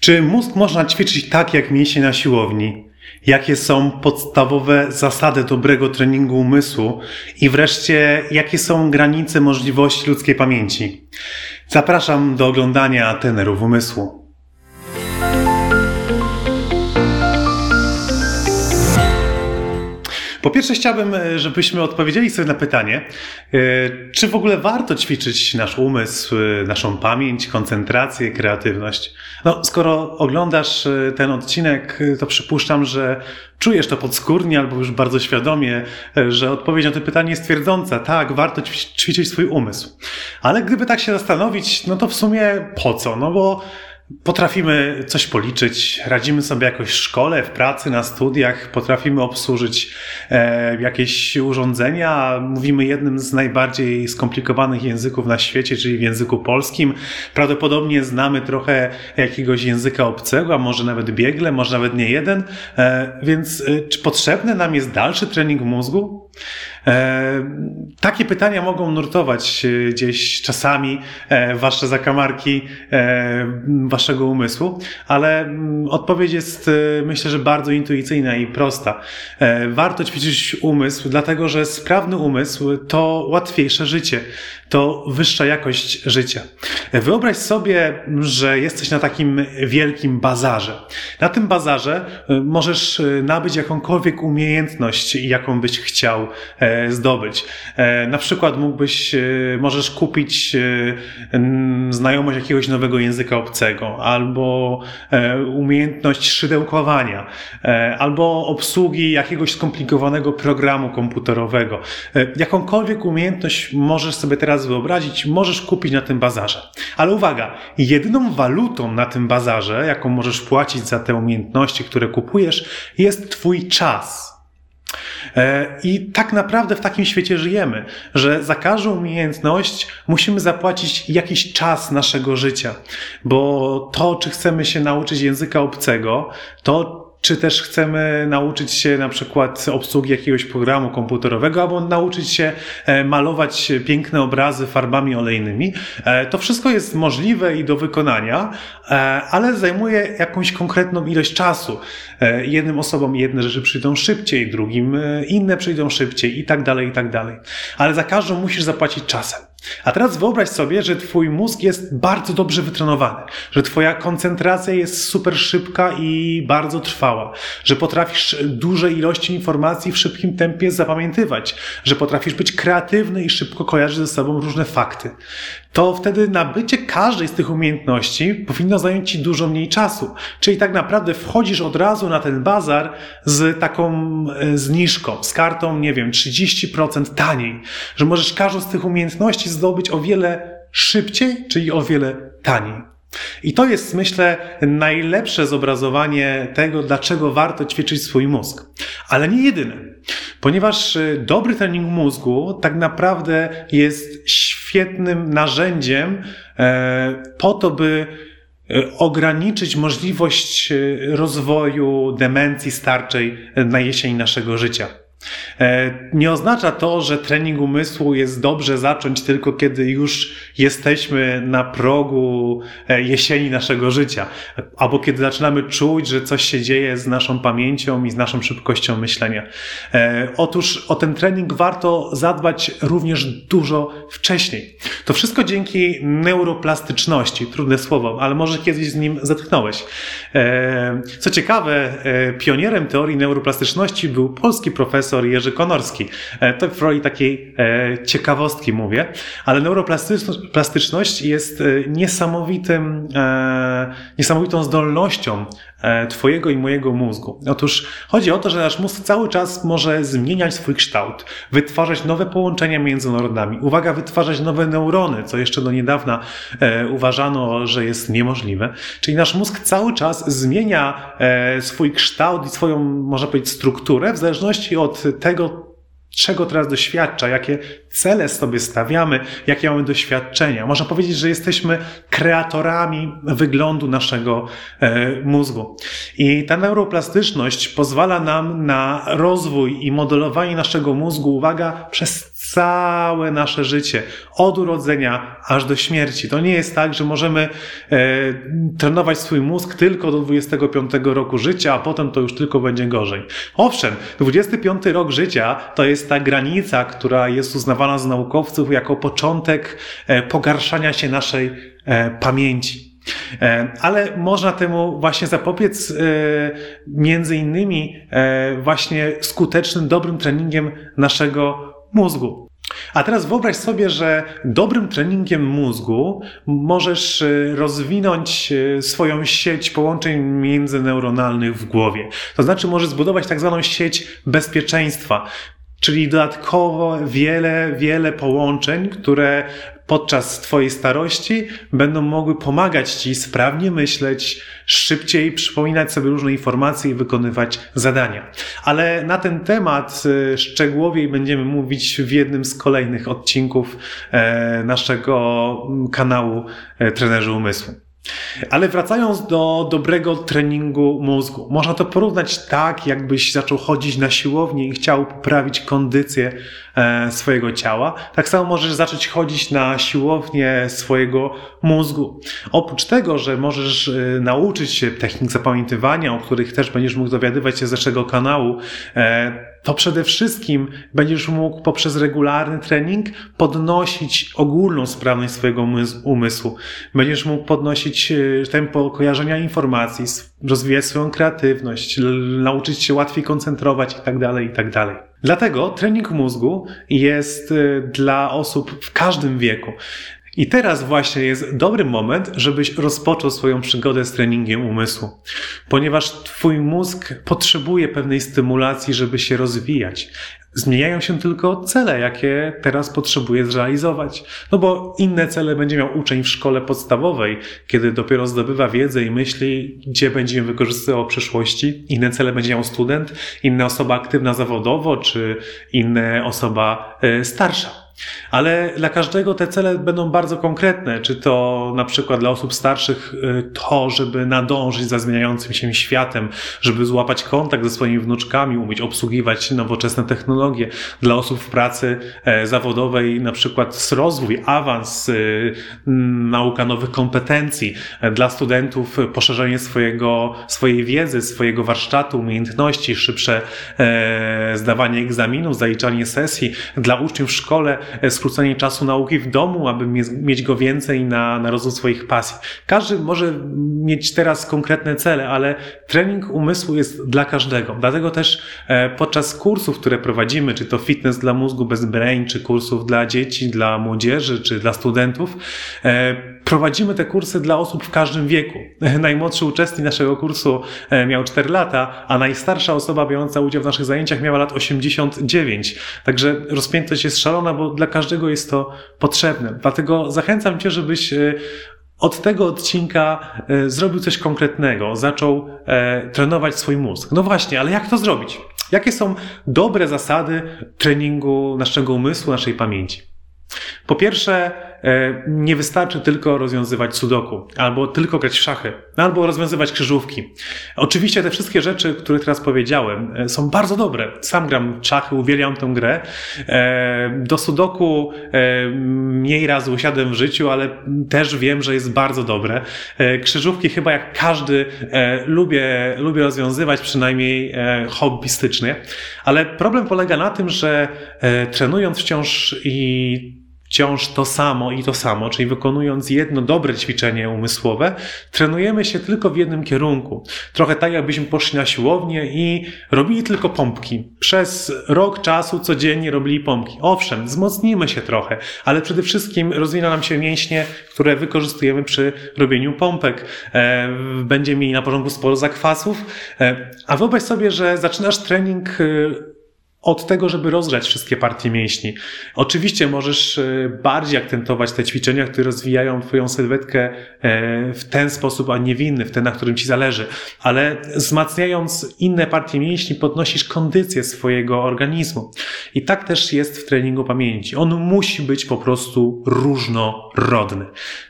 Czy mózg można ćwiczyć tak jak mięśnie na siłowni? Jakie są podstawowe zasady dobrego treningu umysłu? I wreszcie, jakie są granice możliwości ludzkiej pamięci? Zapraszam do oglądania tenerów umysłu. Po pierwsze chciałbym, e, żebyśmy odpowiedzieli sobie na pytanie, e, czy w ogóle warto ćwiczyć nasz umysł, e, naszą pamięć, koncentrację, kreatywność. No, skoro oglądasz ten odcinek, to przypuszczam, że czujesz to podskórnie albo już bardzo świadomie, że odpowiedź na to pytanie jest twierdząca. Tak, warto ćwiczyć swój umysł. Ale gdyby tak się zastanowić, no to w sumie po co? No bo Potrafimy coś policzyć, radzimy sobie jakoś w szkole, w pracy, na studiach, potrafimy obsłużyć e, jakieś urządzenia. Mówimy jednym z najbardziej skomplikowanych języków na świecie, czyli w języku polskim. Prawdopodobnie znamy trochę jakiegoś języka obcego, a może nawet biegle, może nawet nie jeden. E, więc e, czy potrzebny nam jest dalszy trening mózgu? E, takie pytania mogą nurtować e, gdzieś czasami e, wasze zakamarki waszego umysłu, ale mm, odpowiedź jest myślę, że bardzo intuicyjna i prosta. Warto ćwiczyć umysł, dlatego że sprawny umysł to łatwiejsze życie, to wyższa jakość życia. Wyobraź sobie, że jesteś na takim wielkim bazarze. Na tym bazarze możesz nabyć jakąkolwiek umiejętność, jaką byś chciał zdobyć. E, na przykład mógłbyś, e, możesz kupić e, znajomość jakiegoś nowego języka obcego, albo umiejętność szydełkowania, albo obsługi jakiegoś skomplikowanego programu komputerowego. Jakąkolwiek umiejętność możesz sobie teraz wyobrazić, możesz kupić na tym bazarze. Ale uwaga, jedyną walutą na tym bazarze, jaką możesz płacić za te umiejętności, które kupujesz, jest Twój czas. E, I tak naprawdę w takim świecie żyjemy, że za każdą umiejętność musimy zapłacić jakiś czas naszego życia, bo to, czy chcemy się nauczyć języka obcego, to czy też chcemy nauczyć się na przykład obsługi jakiegoś programu komputerowego, albo nauczyć się e, malować piękne obrazy farbami olejnymi. E, to wszystko jest możliwe i do wykonania, e, ale zajmuje jakąś konkretną ilość czasu. Jednym osobom jedne rzeczy przyjdą szybciej, drugim inne przyjdą szybciej i tak dalej, i tak dalej. Ale za każdą musisz zapłacić czasem. A teraz wyobraź sobie, że Twój mózg jest bardzo dobrze wytrenowany, że Twoja koncentracja jest super szybka i bardzo trwała, że potrafisz duże ilości informacji w szybkim tempie zapamiętywać, że potrafisz być kreatywny i szybko kojarzyć ze sobą różne fakty. To wtedy nabycie każdej z tych umiejętności powinno zająć Ci dużo mniej czasu. Czyli tak naprawdę wchodzisz od razu na ten bazar z taką e, zniżką, z kartą, nie wiem, 30% taniej, że możesz każdą z tych umiejętności zdobyć o wiele szybciej, czyli o wiele taniej. I to jest, myślę, najlepsze zobrazowanie tego, dlaczego warto ćwiczyć swój mózg. Ale nie jedyne. Ponieważ y, dobry trening mózgu tak naprawdę jest świetnym narzędziem e, po to, by e, ograniczyć możliwość e, rozwoju demencji starczej na jesień naszego życia. E, nie oznacza to, że trening umysłu jest dobrze zacząć tylko kiedy już jesteśmy na progu e, jesieni naszego życia, albo kiedy zaczynamy czuć, że coś się dzieje z naszą pamięcią i z naszą szybkością myślenia. E, otóż o ten trening warto zadbać również dużo wcześniej. To wszystko dzięki neuroplastyczności, trudne słowo, ale może kiedyś z nim zetknąłeś. Co ciekawe, pionierem teorii neuroplastyczności był polski profesor profesor Jerzy Konorski. E, to w roli takiej e, ciekawostki mówię, ale neuroplastyczność jest e, niesamowitym, niesamowitą zdolnością Twojego i mojego mózgu. Otóż chodzi o to, że nasz mózg cały czas może zmieniać swój kształt, wytwarzać nowe połączenia między neuronami. Uwaga, wytwarzać nowe neurony, co jeszcze do niedawna uważano, że jest niemożliwe. Czyli nasz mózg cały czas zmienia swój kształt i swoją, można powiedzieć, strukturę w zależności od tego, czego teraz doświadcza, jakie cele sobie stawiamy, jakie mamy doświadczenia. Można powiedzieć, że jesteśmy kreatorami wyglądu naszego e, mózgu. I ta neuroplastyczność pozwala nam na rozwój i modelowanie naszego mózgu, uwaga, przez całe nasze życie, od urodzenia aż do śmierci. To nie jest tak, że możemy e, trenować swój mózg tylko do 25 roku życia, a potem to już tylko będzie gorzej. Owszem, 25 rok życia to jest ta granica, która jest uznawana z naukowców jako początek e, pogarszania się naszej e, pamięci. E, ale można temu właśnie zapobiec e, między innymi e, właśnie skutecznym, dobrym treningiem naszego mózgu. A teraz wyobraź sobie, że dobrym treningiem mózgu możesz rozwinąć swoją sieć połączeń międzyneuronalnych w głowie. To znaczy możesz zbudować tak zwaną sieć bezpieczeństwa, czyli dodatkowo wiele, wiele połączeń, które podczas Twojej starości będą mogły pomagać Ci sprawnie myśleć, szybciej przypominać sobie różne informacje i wykonywać zadania. Ale na ten temat y, szczegółowiej będziemy mówić w jednym z kolejnych odcinków e, naszego kanału e, Trenerzy Umysłu. Ale wracając do dobrego treningu mózgu, można to porównać tak, jakbyś zaczął chodzić na siłownię i chciał poprawić kondycję e, swojego ciała. Tak samo możesz zacząć chodzić na siłownię swojego mózgu. Oprócz tego, że możesz e, nauczyć się technik zapamiętywania, o których też będziesz mógł dowiadywać się z naszego kanału, e, to przede wszystkim będziesz mógł poprzez regularny trening podnosić ogólną sprawność swojego umysłu. Będziesz mógł podnosić e, tempo kojarzenia informacji, rozwijać swoją kreatywność, nauczyć się łatwiej koncentrować itd., tak itd. Tak Dlatego trening mózgu jest e, dla osób w każdym wieku. I teraz właśnie jest dobry moment, żebyś rozpoczął swoją przygodę z treningiem umysłu, ponieważ Twój mózg potrzebuje pewnej stymulacji, żeby się rozwijać. Zmieniają się tylko cele, jakie teraz potrzebuje zrealizować. No bo inne cele będzie miał uczeń w szkole podstawowej, kiedy dopiero zdobywa wiedzę i myśli, gdzie będzie ją wykorzystywał w przyszłości. Inne cele będzie miał student, inna osoba aktywna zawodowo, czy inna osoba e, starsza. Ale dla każdego te cele będą bardzo konkretne. Czy to na przykład dla osób starszych y, to, żeby nadążyć za zmieniającym się światem, żeby złapać kontakt ze swoimi wnuczkami, umieć obsługiwać nowoczesne technologie. Dla osób w pracy e, zawodowej na przykład rozwój, awans, y, nauka nowych kompetencji. E, dla studentów poszerzenie swojego, swojej wiedzy, swojego warsztatu, umiejętności, szybsze e, zdawanie egzaminów, zaliczanie sesji. Dla uczniów w szkole skrócenie czasu nauki w domu, aby mieć go więcej na, na rozwój swoich pasji. Każdy może mieć teraz konkretne cele, ale trening umysłu jest dla każdego. Dlatego też e, podczas kursów, które prowadzimy, czy to fitness dla mózgu bez brain, czy kursów dla dzieci, dla młodzieży, czy dla studentów, e, prowadzimy te kursy dla osób w każdym wieku. Najmłodszy uczestnik naszego kursu miał 4 lata, a najstarsza osoba biorąca udział w naszych zajęciach miała lat 89. Także rozpiętość jest szalona, bo dla każdego jest to potrzebne. Dlatego zachęcam Cię, żebyś e, od tego odcinka e, zrobił coś konkretnego, zaczął e, trenować swój mózg. No właśnie, ale jak to zrobić? Jakie są dobre zasady treningu naszego umysłu, naszej pamięci? Po pierwsze, E, nie wystarczy tylko rozwiązywać sudoku, albo tylko grać w szachy, albo rozwiązywać krzyżówki. Oczywiście te wszystkie rzeczy, które teraz powiedziałem, e, są bardzo dobre. Sam gram szachy, uwielbiam tę grę. E, do sudoku mniej razy usiadłem w życiu, ale też wiem, że jest bardzo dobre. Krzyżówki chyba jak każdy lubię, lubię rozwiązywać, przynajmniej hobbystycznie. Ale problem polega na tym, że trenując wciąż i wciąż to samo i to samo, czyli wykonując jedno dobre ćwiczenie umysłowe, trenujemy się tylko w jednym kierunku. Trochę tak, jakbyśmy poszli na siłownię i robili tylko pompki. Przez rok czasu codziennie robili pompki. Owszem, wzmocnimy się trochę, ale przede wszystkim rozwiną nam się mięśnie, które wykorzystujemy przy robieniu pompek. E, będziemy mieli na porządku sporo zakwasów. E, a wyobraź sobie, że zaczynasz trening e, od tego, żeby rozgrzać wszystkie partie mięśni. Oczywiście możesz e, bardziej akcentować te ćwiczenia, które rozwijają Twoją sylwetkę e, w ten sposób, a nie w inny, w ten, na którym Ci zależy. Ale wzmacniając inne partie mięśni, podnosisz kondycję swojego organizmu. I tak też jest w treningu pamięci. On musi być po prostu różnorodny.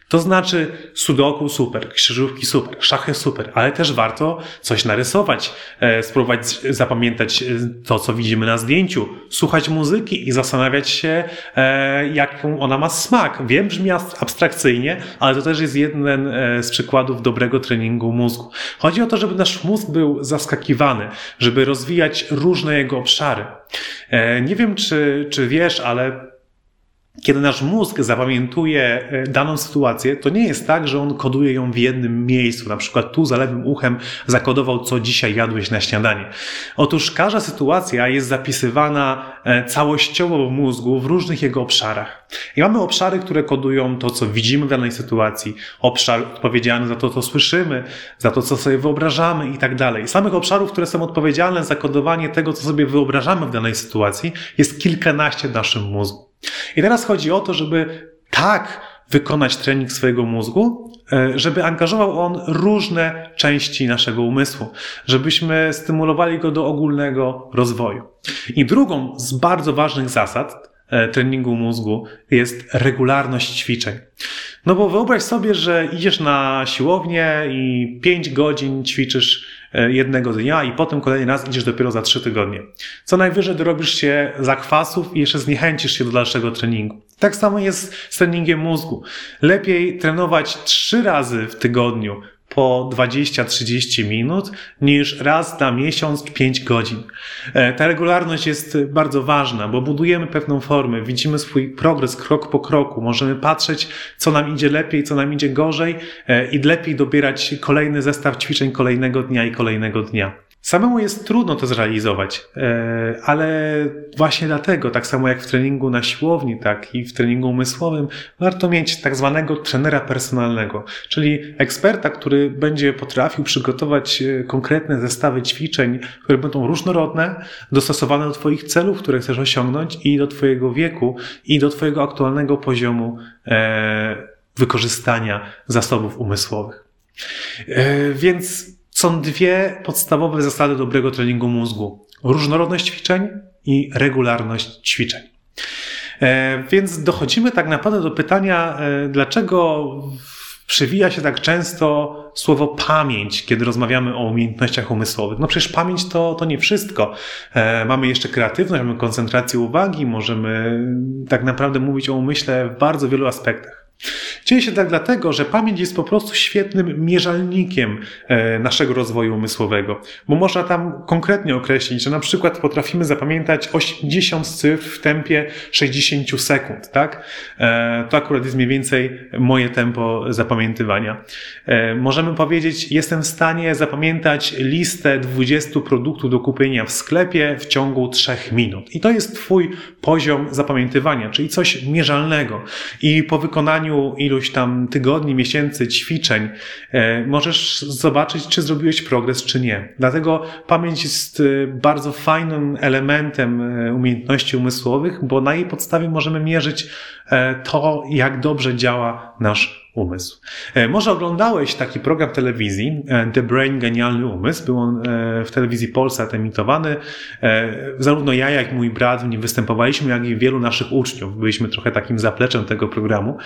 To znaczy sudoku super, krzyżówki super, szachy super, ale też warto coś narysować, e, spróbować zapamiętać e, to, co widzimy na zdjęciu, słuchać muzyki i zastanawiać się, e, jaką ona ma smak. Wiem, brzmi abstrakcyjnie, ale to też jest jeden z przykładów dobrego treningu mózgu. Chodzi o to, żeby nasz mózg był zaskakiwany, żeby rozwijać różne jego obszary. Nie wiem, czy, czy wiesz, ale kiedy nasz mózg zapamiętuje e, daną sytuację, to nie jest tak, że on koduje ją w jednym miejscu. Na przykład tu za lewym uchem zakodował, co dzisiaj jadłeś na śniadanie. Otóż każda sytuacja jest zapisywana e, całościowo w mózgu w różnych jego obszarach. I mamy obszary, które kodują to, co widzimy w danej sytuacji, obszar odpowiedzialny za to, co słyszymy, za to, co sobie wyobrażamy i tak dalej. Samych obszarów, które są odpowiedzialne za kodowanie tego, co sobie wyobrażamy w danej sytuacji, jest kilkanaście w naszym mózgu. I teraz chodzi o to, żeby tak wykonać trening swojego mózgu, e, żeby angażował on różne części naszego umysłu, żebyśmy stymulowali go do ogólnego rozwoju. I drugą z bardzo ważnych zasad e, treningu mózgu jest regularność ćwiczeń. No bo wyobraź sobie, że idziesz na siłownię i 5 godzin ćwiczysz jednego dnia i potem kolejny raz idziesz dopiero za trzy tygodnie. Co najwyżej dorobisz się zakwasów i jeszcze zniechęcisz się do dalszego treningu. Tak samo jest z treningiem mózgu. Lepiej trenować trzy razy w tygodniu po 20-30 minut niż raz na miesiąc 5 godzin. E, ta regularność jest bardzo ważna, bo budujemy pewną formę, widzimy swój progres krok po kroku, możemy patrzeć, co nam idzie lepiej, co nam idzie gorzej e, i lepiej dobierać kolejny zestaw ćwiczeń kolejnego dnia i kolejnego dnia. Samemu jest trudno to zrealizować, e, ale właśnie dlatego, tak samo jak w treningu na siłowni, tak i w treningu umysłowym, warto mieć tak zwanego trenera personalnego, czyli eksperta, który będzie potrafił przygotować e, konkretne zestawy ćwiczeń, które będą różnorodne, dostosowane do Twoich celów, które chcesz osiągnąć i do Twojego wieku i do Twojego aktualnego poziomu e, wykorzystania zasobów umysłowych. Więc są dwie podstawowe zasady dobrego treningu mózgu: różnorodność ćwiczeń i regularność ćwiczeń. E, więc dochodzimy tak naprawdę do pytania, e, dlaczego przewija się tak często słowo pamięć, kiedy rozmawiamy o umiejętnościach umysłowych. No przecież pamięć to, to nie wszystko. E, mamy jeszcze kreatywność, mamy koncentrację uwagi, możemy tak naprawdę mówić o umyśle w bardzo wielu aspektach. Dzieje się tak dlatego, że pamięć jest po prostu świetnym mierzalnikiem e, naszego rozwoju umysłowego, bo można tam konkretnie określić, że na przykład potrafimy zapamiętać 80 cyfr w tempie 60 sekund, tak? E, to akurat jest mniej więcej moje tempo zapamiętywania. E, możemy powiedzieć, jestem w stanie zapamiętać listę 20 produktów do kupienia w sklepie w ciągu 3 minut. I to jest Twój poziom zapamiętywania, czyli coś mierzalnego. I po wykonaniu ilu iluś tam tygodni, miesięcy ćwiczeń, e, możesz zobaczyć, czy zrobiłeś progres, czy nie. Dlatego pamięć jest e, bardzo fajnym elementem e, umiejętności umysłowych, bo na jej podstawie możemy mierzyć to, jak dobrze działa nasz umysł. E, może oglądałeś taki program telewizji, e, The Brain Genialny Umysł. Był on e, w telewizji Polsat emitowany. Zarówno ja, jak i mój brat w nim występowaliśmy, jak i wielu naszych uczniów. Byliśmy trochę takim zapleczem tego programu.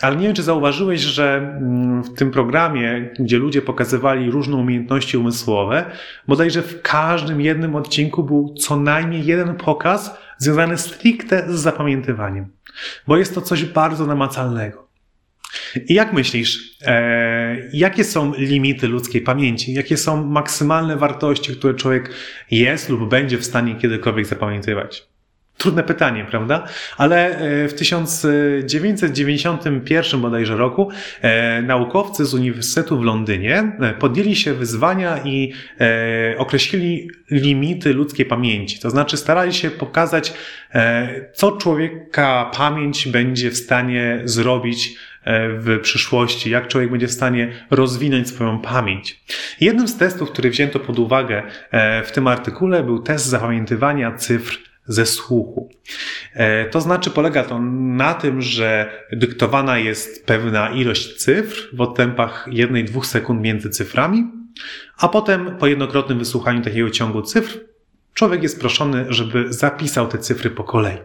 Ale nie wiem, czy zauważyłeś, że mm, w tym programie, gdzie ludzie pokazywali różne umiejętności umysłowe, bodajże w każdym jednym odcinku był co najmniej jeden pokaz związany stricte z zapamiętywaniem. Bo jest to coś bardzo namacalnego. I jak myślisz, e, jakie są limity ludzkiej pamięci? Jakie są maksymalne wartości, które człowiek jest lub będzie w stanie kiedykolwiek zapamiętywać? Trudne pytanie, prawda? Ale e, w 1991 bodajże roku e, naukowcy z Uniwersytetu w Londynie e, podjęli się wyzwania i określili limity ludzkiej pamięci. To znaczy starali się pokazać, co człowieka pamięć będzie w stanie zrobić w przyszłości, jak człowiek będzie w stanie rozwinąć swoją pamięć. Jednym z testów, który wzięto pod uwagę w tym artykule, był test zapamiętywania cyfr ze słuchu. E, to znaczy polega to na tym, że dyktowana jest pewna ilość cyfr w odtępach 1-2 sekund między cyframi, a potem po jednokrotnym wysłuchaniu takiego ciągu cyfr człowiek jest proszony, żeby zapisał te cyfry po kolei.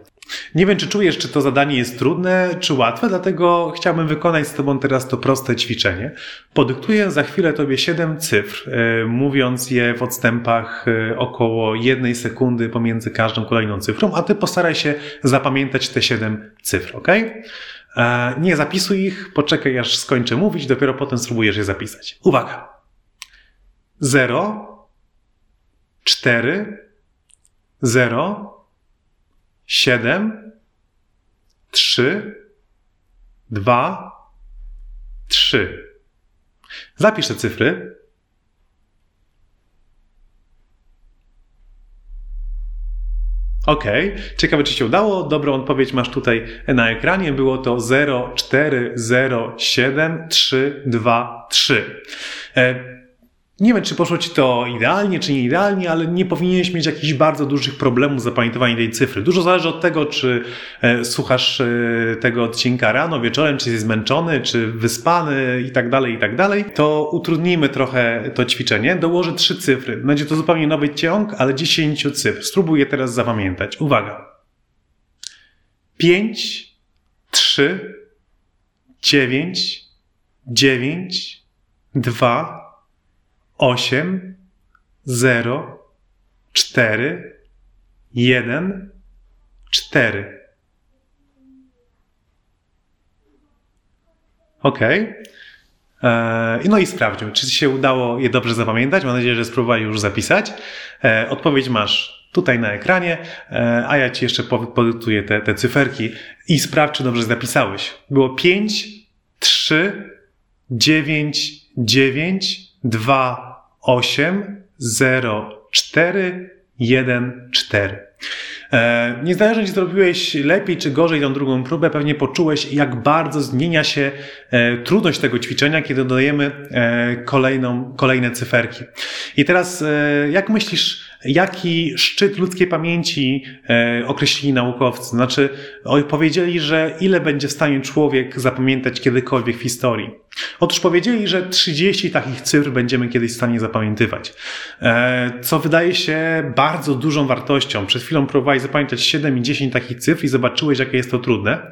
Nie wiem, czy czujesz, czy to zadanie jest trudne, czy łatwe, dlatego chciałbym wykonać z Tobą teraz to proste ćwiczenie. Podyktuję za chwilę Tobie 7 cyfr, e, mówiąc je w odstępach e, około jednej sekundy pomiędzy każdą kolejną cyfrą, a Ty postaraj się zapamiętać te 7 cyfr, ok? E, nie zapisuj ich, poczekaj aż skończę mówić, dopiero potem spróbujesz je zapisać. Uwaga! 0, 4, 0, siedem, trzy, dwa, trzy. Zapisz te cyfry. OK, ciekawe czy się udało. Dobrą odpowiedź masz tutaj na ekranie. Było to 0, 4, 0, 7, 3, 2, 3. Nie wiem, czy poszło ci to idealnie, czy nie idealnie, ale nie powinieneś mieć jakichś bardzo dużych problemów z zapamiętywaniem tej cyfry. Dużo zależy od tego, czy e, słuchasz e, tego odcinka rano, wieczorem, czy jesteś zmęczony, czy wyspany i tak dalej, i tak dalej. To utrudnijmy trochę to ćwiczenie. Dołożę trzy cyfry. Będzie to zupełnie nowy ciąg, ale dziesięciu cyfr. Spróbuj je teraz zapamiętać. Uwaga. Pięć, trzy, dziewięć, dziewięć, dwa osiem, zero, cztery, jeden, cztery. OK. E, no i sprawdźmy, czy się udało je dobrze zapamiętać. Mam nadzieję, że spróbowałeś już zapisać. E, odpowiedź masz tutaj na ekranie, e, a ja Ci jeszcze podyktuję te, te cyferki i sprawdź, czy dobrze zapisałeś. Było 5, 3, 9, 9, 2, 8, 0, 4, 1, 4. Niezależnie czy zrobiłeś lepiej czy gorzej tą drugą próbę, pewnie poczułeś, jak bardzo zmienia się e, trudność tego ćwiczenia, kiedy dodajemy e, kolejną, kolejne cyferki. I teraz, e, jak myślisz, jaki szczyt ludzkiej pamięci określili naukowcy. Znaczy, powiedzieli, że ile będzie w stanie człowiek zapamiętać kiedykolwiek w historii. Otóż powiedzieli, że 30 takich cyfr będziemy kiedyś w stanie zapamiętywać. E, co wydaje się bardzo dużą wartością. Przed chwilą próbowałeś zapamiętać 7 i 10 takich cyfr i zobaczyłeś, jakie jest to trudne.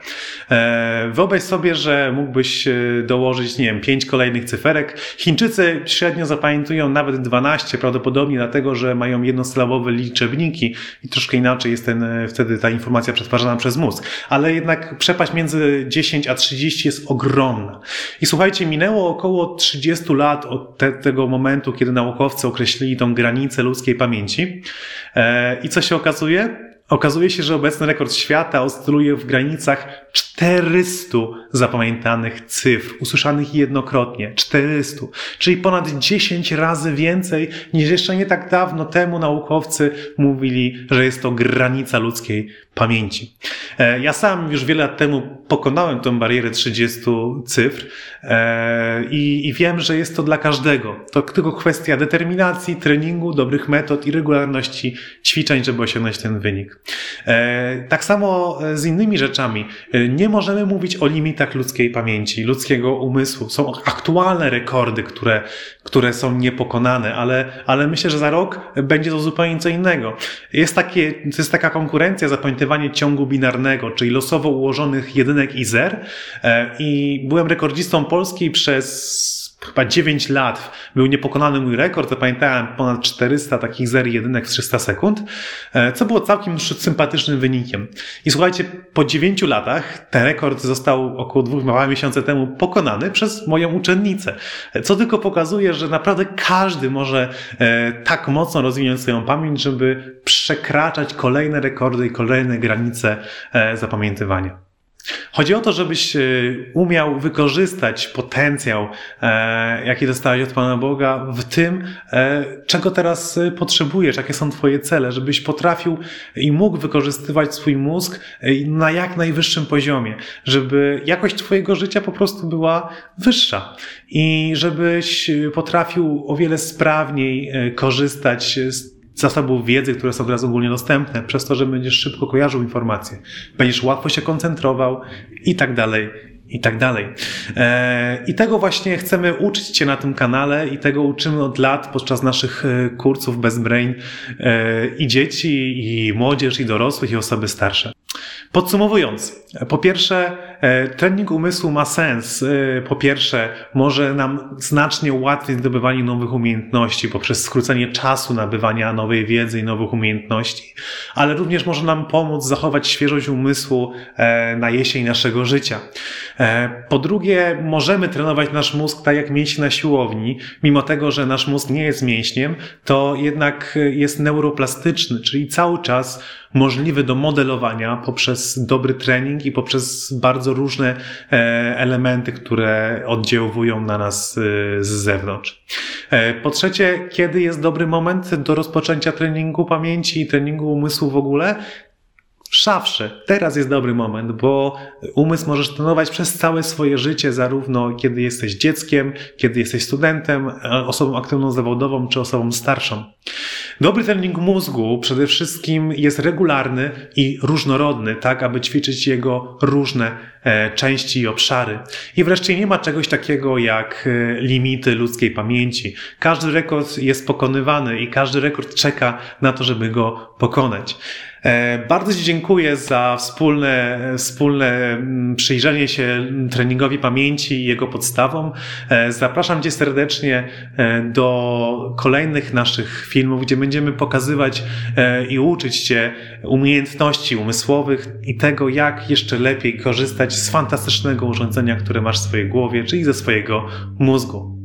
E, wyobraź sobie, że mógłbyś dołożyć, nie wiem, 5 kolejnych cyferek. Chińczycy średnio zapamiętują nawet 12, prawdopodobnie dlatego, że mają jedno jednosylabowe liczebniki i troszkę inaczej jest ten, e, wtedy ta informacja przetwarzana przez mózg. Ale jednak przepaść między 10 a 30 jest ogromna. I słuchajcie, minęło około 30 lat od te, tego momentu, kiedy naukowcy określili tą granicę ludzkiej pamięci. E, I co się okazuje? Okazuje się, że obecny rekord świata oscyluje w granicach 400 zapamiętanych cyfr, usłyszanych jednokrotnie. 400. Czyli ponad 10 razy więcej niż jeszcze nie tak dawno temu naukowcy mówili, że jest to granica ludzkiej pamięci. E, ja sam już wiele lat temu pokonałem tę barierę 30 cyfr e, i, wiem, że jest to dla każdego. To tylko kwestia determinacji, treningu, dobrych metod i regularności ćwiczeń, żeby osiągnąć ten wynik. E, tak samo z innymi rzeczami. Nie możemy mówić o limitach ludzkiej pamięci, ludzkiego umysłu. Są aktualne rekordy, które, które są niepokonane, ale, ale myślę, że za rok będzie to zupełnie co innego. Jest, takie, jest taka konkurencja zapamiętywanie ciągu binarnego, czyli losowo ułożonych jedynek i zer. E, I byłem rekordzistą Polski przez chyba 9 lat był niepokonany mój rekord. Zapamiętałem ponad 400 takich zer jedynek w 300 sekund, e, co było całkiem sympatycznym wynikiem. I słuchajcie, po 9 latach ten rekord został około dwóch małych miesięcy temu pokonany przez moją uczennicę. Co tylko pokazuje, że naprawdę każdy może e, tak mocno rozwinąć swoją pamięć, żeby przekraczać kolejne rekordy i kolejne granice e, zapamiętywania. Chodzi o to, żebyś e, umiał wykorzystać potencjał, e, jaki dostałeś od Pana Boga w tym, e, czego teraz potrzebujesz, jakie są Twoje cele, żebyś potrafił i mógł wykorzystywać swój mózg na jak najwyższym poziomie, żeby jakość Twojego życia po prostu była wyższa i żebyś potrafił o wiele sprawniej korzystać z zasobów wiedzy, które są teraz ogólnie dostępne, przez to, że będziesz szybko kojarzył informacje, będziesz łatwo się koncentrował i tak dalej, i tak dalej. E, I tego właśnie chcemy uczyć Cię na tym kanale i tego uczymy od lat podczas naszych e, kursów Bez Brain e, i dzieci, i młodzież, i dorosłych, i osoby starsze. Podsumowując, po pierwsze, e, trening umysłu ma sens. E, po pierwsze, może nam znacznie ułatwić zdobywanie nowych umiejętności poprzez skrócenie czasu nabywania nowej wiedzy i nowych umiejętności, ale również może nam pomóc zachować świeżość umysłu e, na jesień naszego życia. Po drugie, możemy trenować nasz mózg tak jak mięśnie na siłowni, mimo tego, że nasz mózg nie jest mięśniem, to jednak jest neuroplastyczny, czyli cały czas możliwy do modelowania poprzez dobry trening i poprzez bardzo różne e, elementy, które oddziaływują na nas e, z zewnątrz. E, po trzecie, kiedy jest dobry moment do rozpoczęcia treningu pamięci i treningu umysłu w ogóle? Zawsze. Teraz jest dobry moment, bo umysł możesz trenować przez całe swoje życie, zarówno kiedy jesteś dzieckiem, kiedy jesteś studentem, osobą aktywną zawodową czy osobą starszą. Dobry trening mózgu przede wszystkim jest regularny i różnorodny, tak aby ćwiczyć jego różne e, części i obszary. I wreszcie nie ma czegoś takiego jak e, limity ludzkiej pamięci. Każdy rekord jest pokonywany i każdy rekord czeka na to, żeby go pokonać. E, bardzo Ci dziękuję za wspólne, wspólne mm, przyjrzenie się treningowi pamięci i jego podstawom. E, zapraszam Cię serdecznie e, do kolejnych naszych filmów, gdzie będziemy pokazywać i uczyć Cię umiejętności umysłowych i tego, jak jeszcze lepiej korzystać z fantastycznego urządzenia, które masz w swojej głowie, czyli ze swojego mózgu.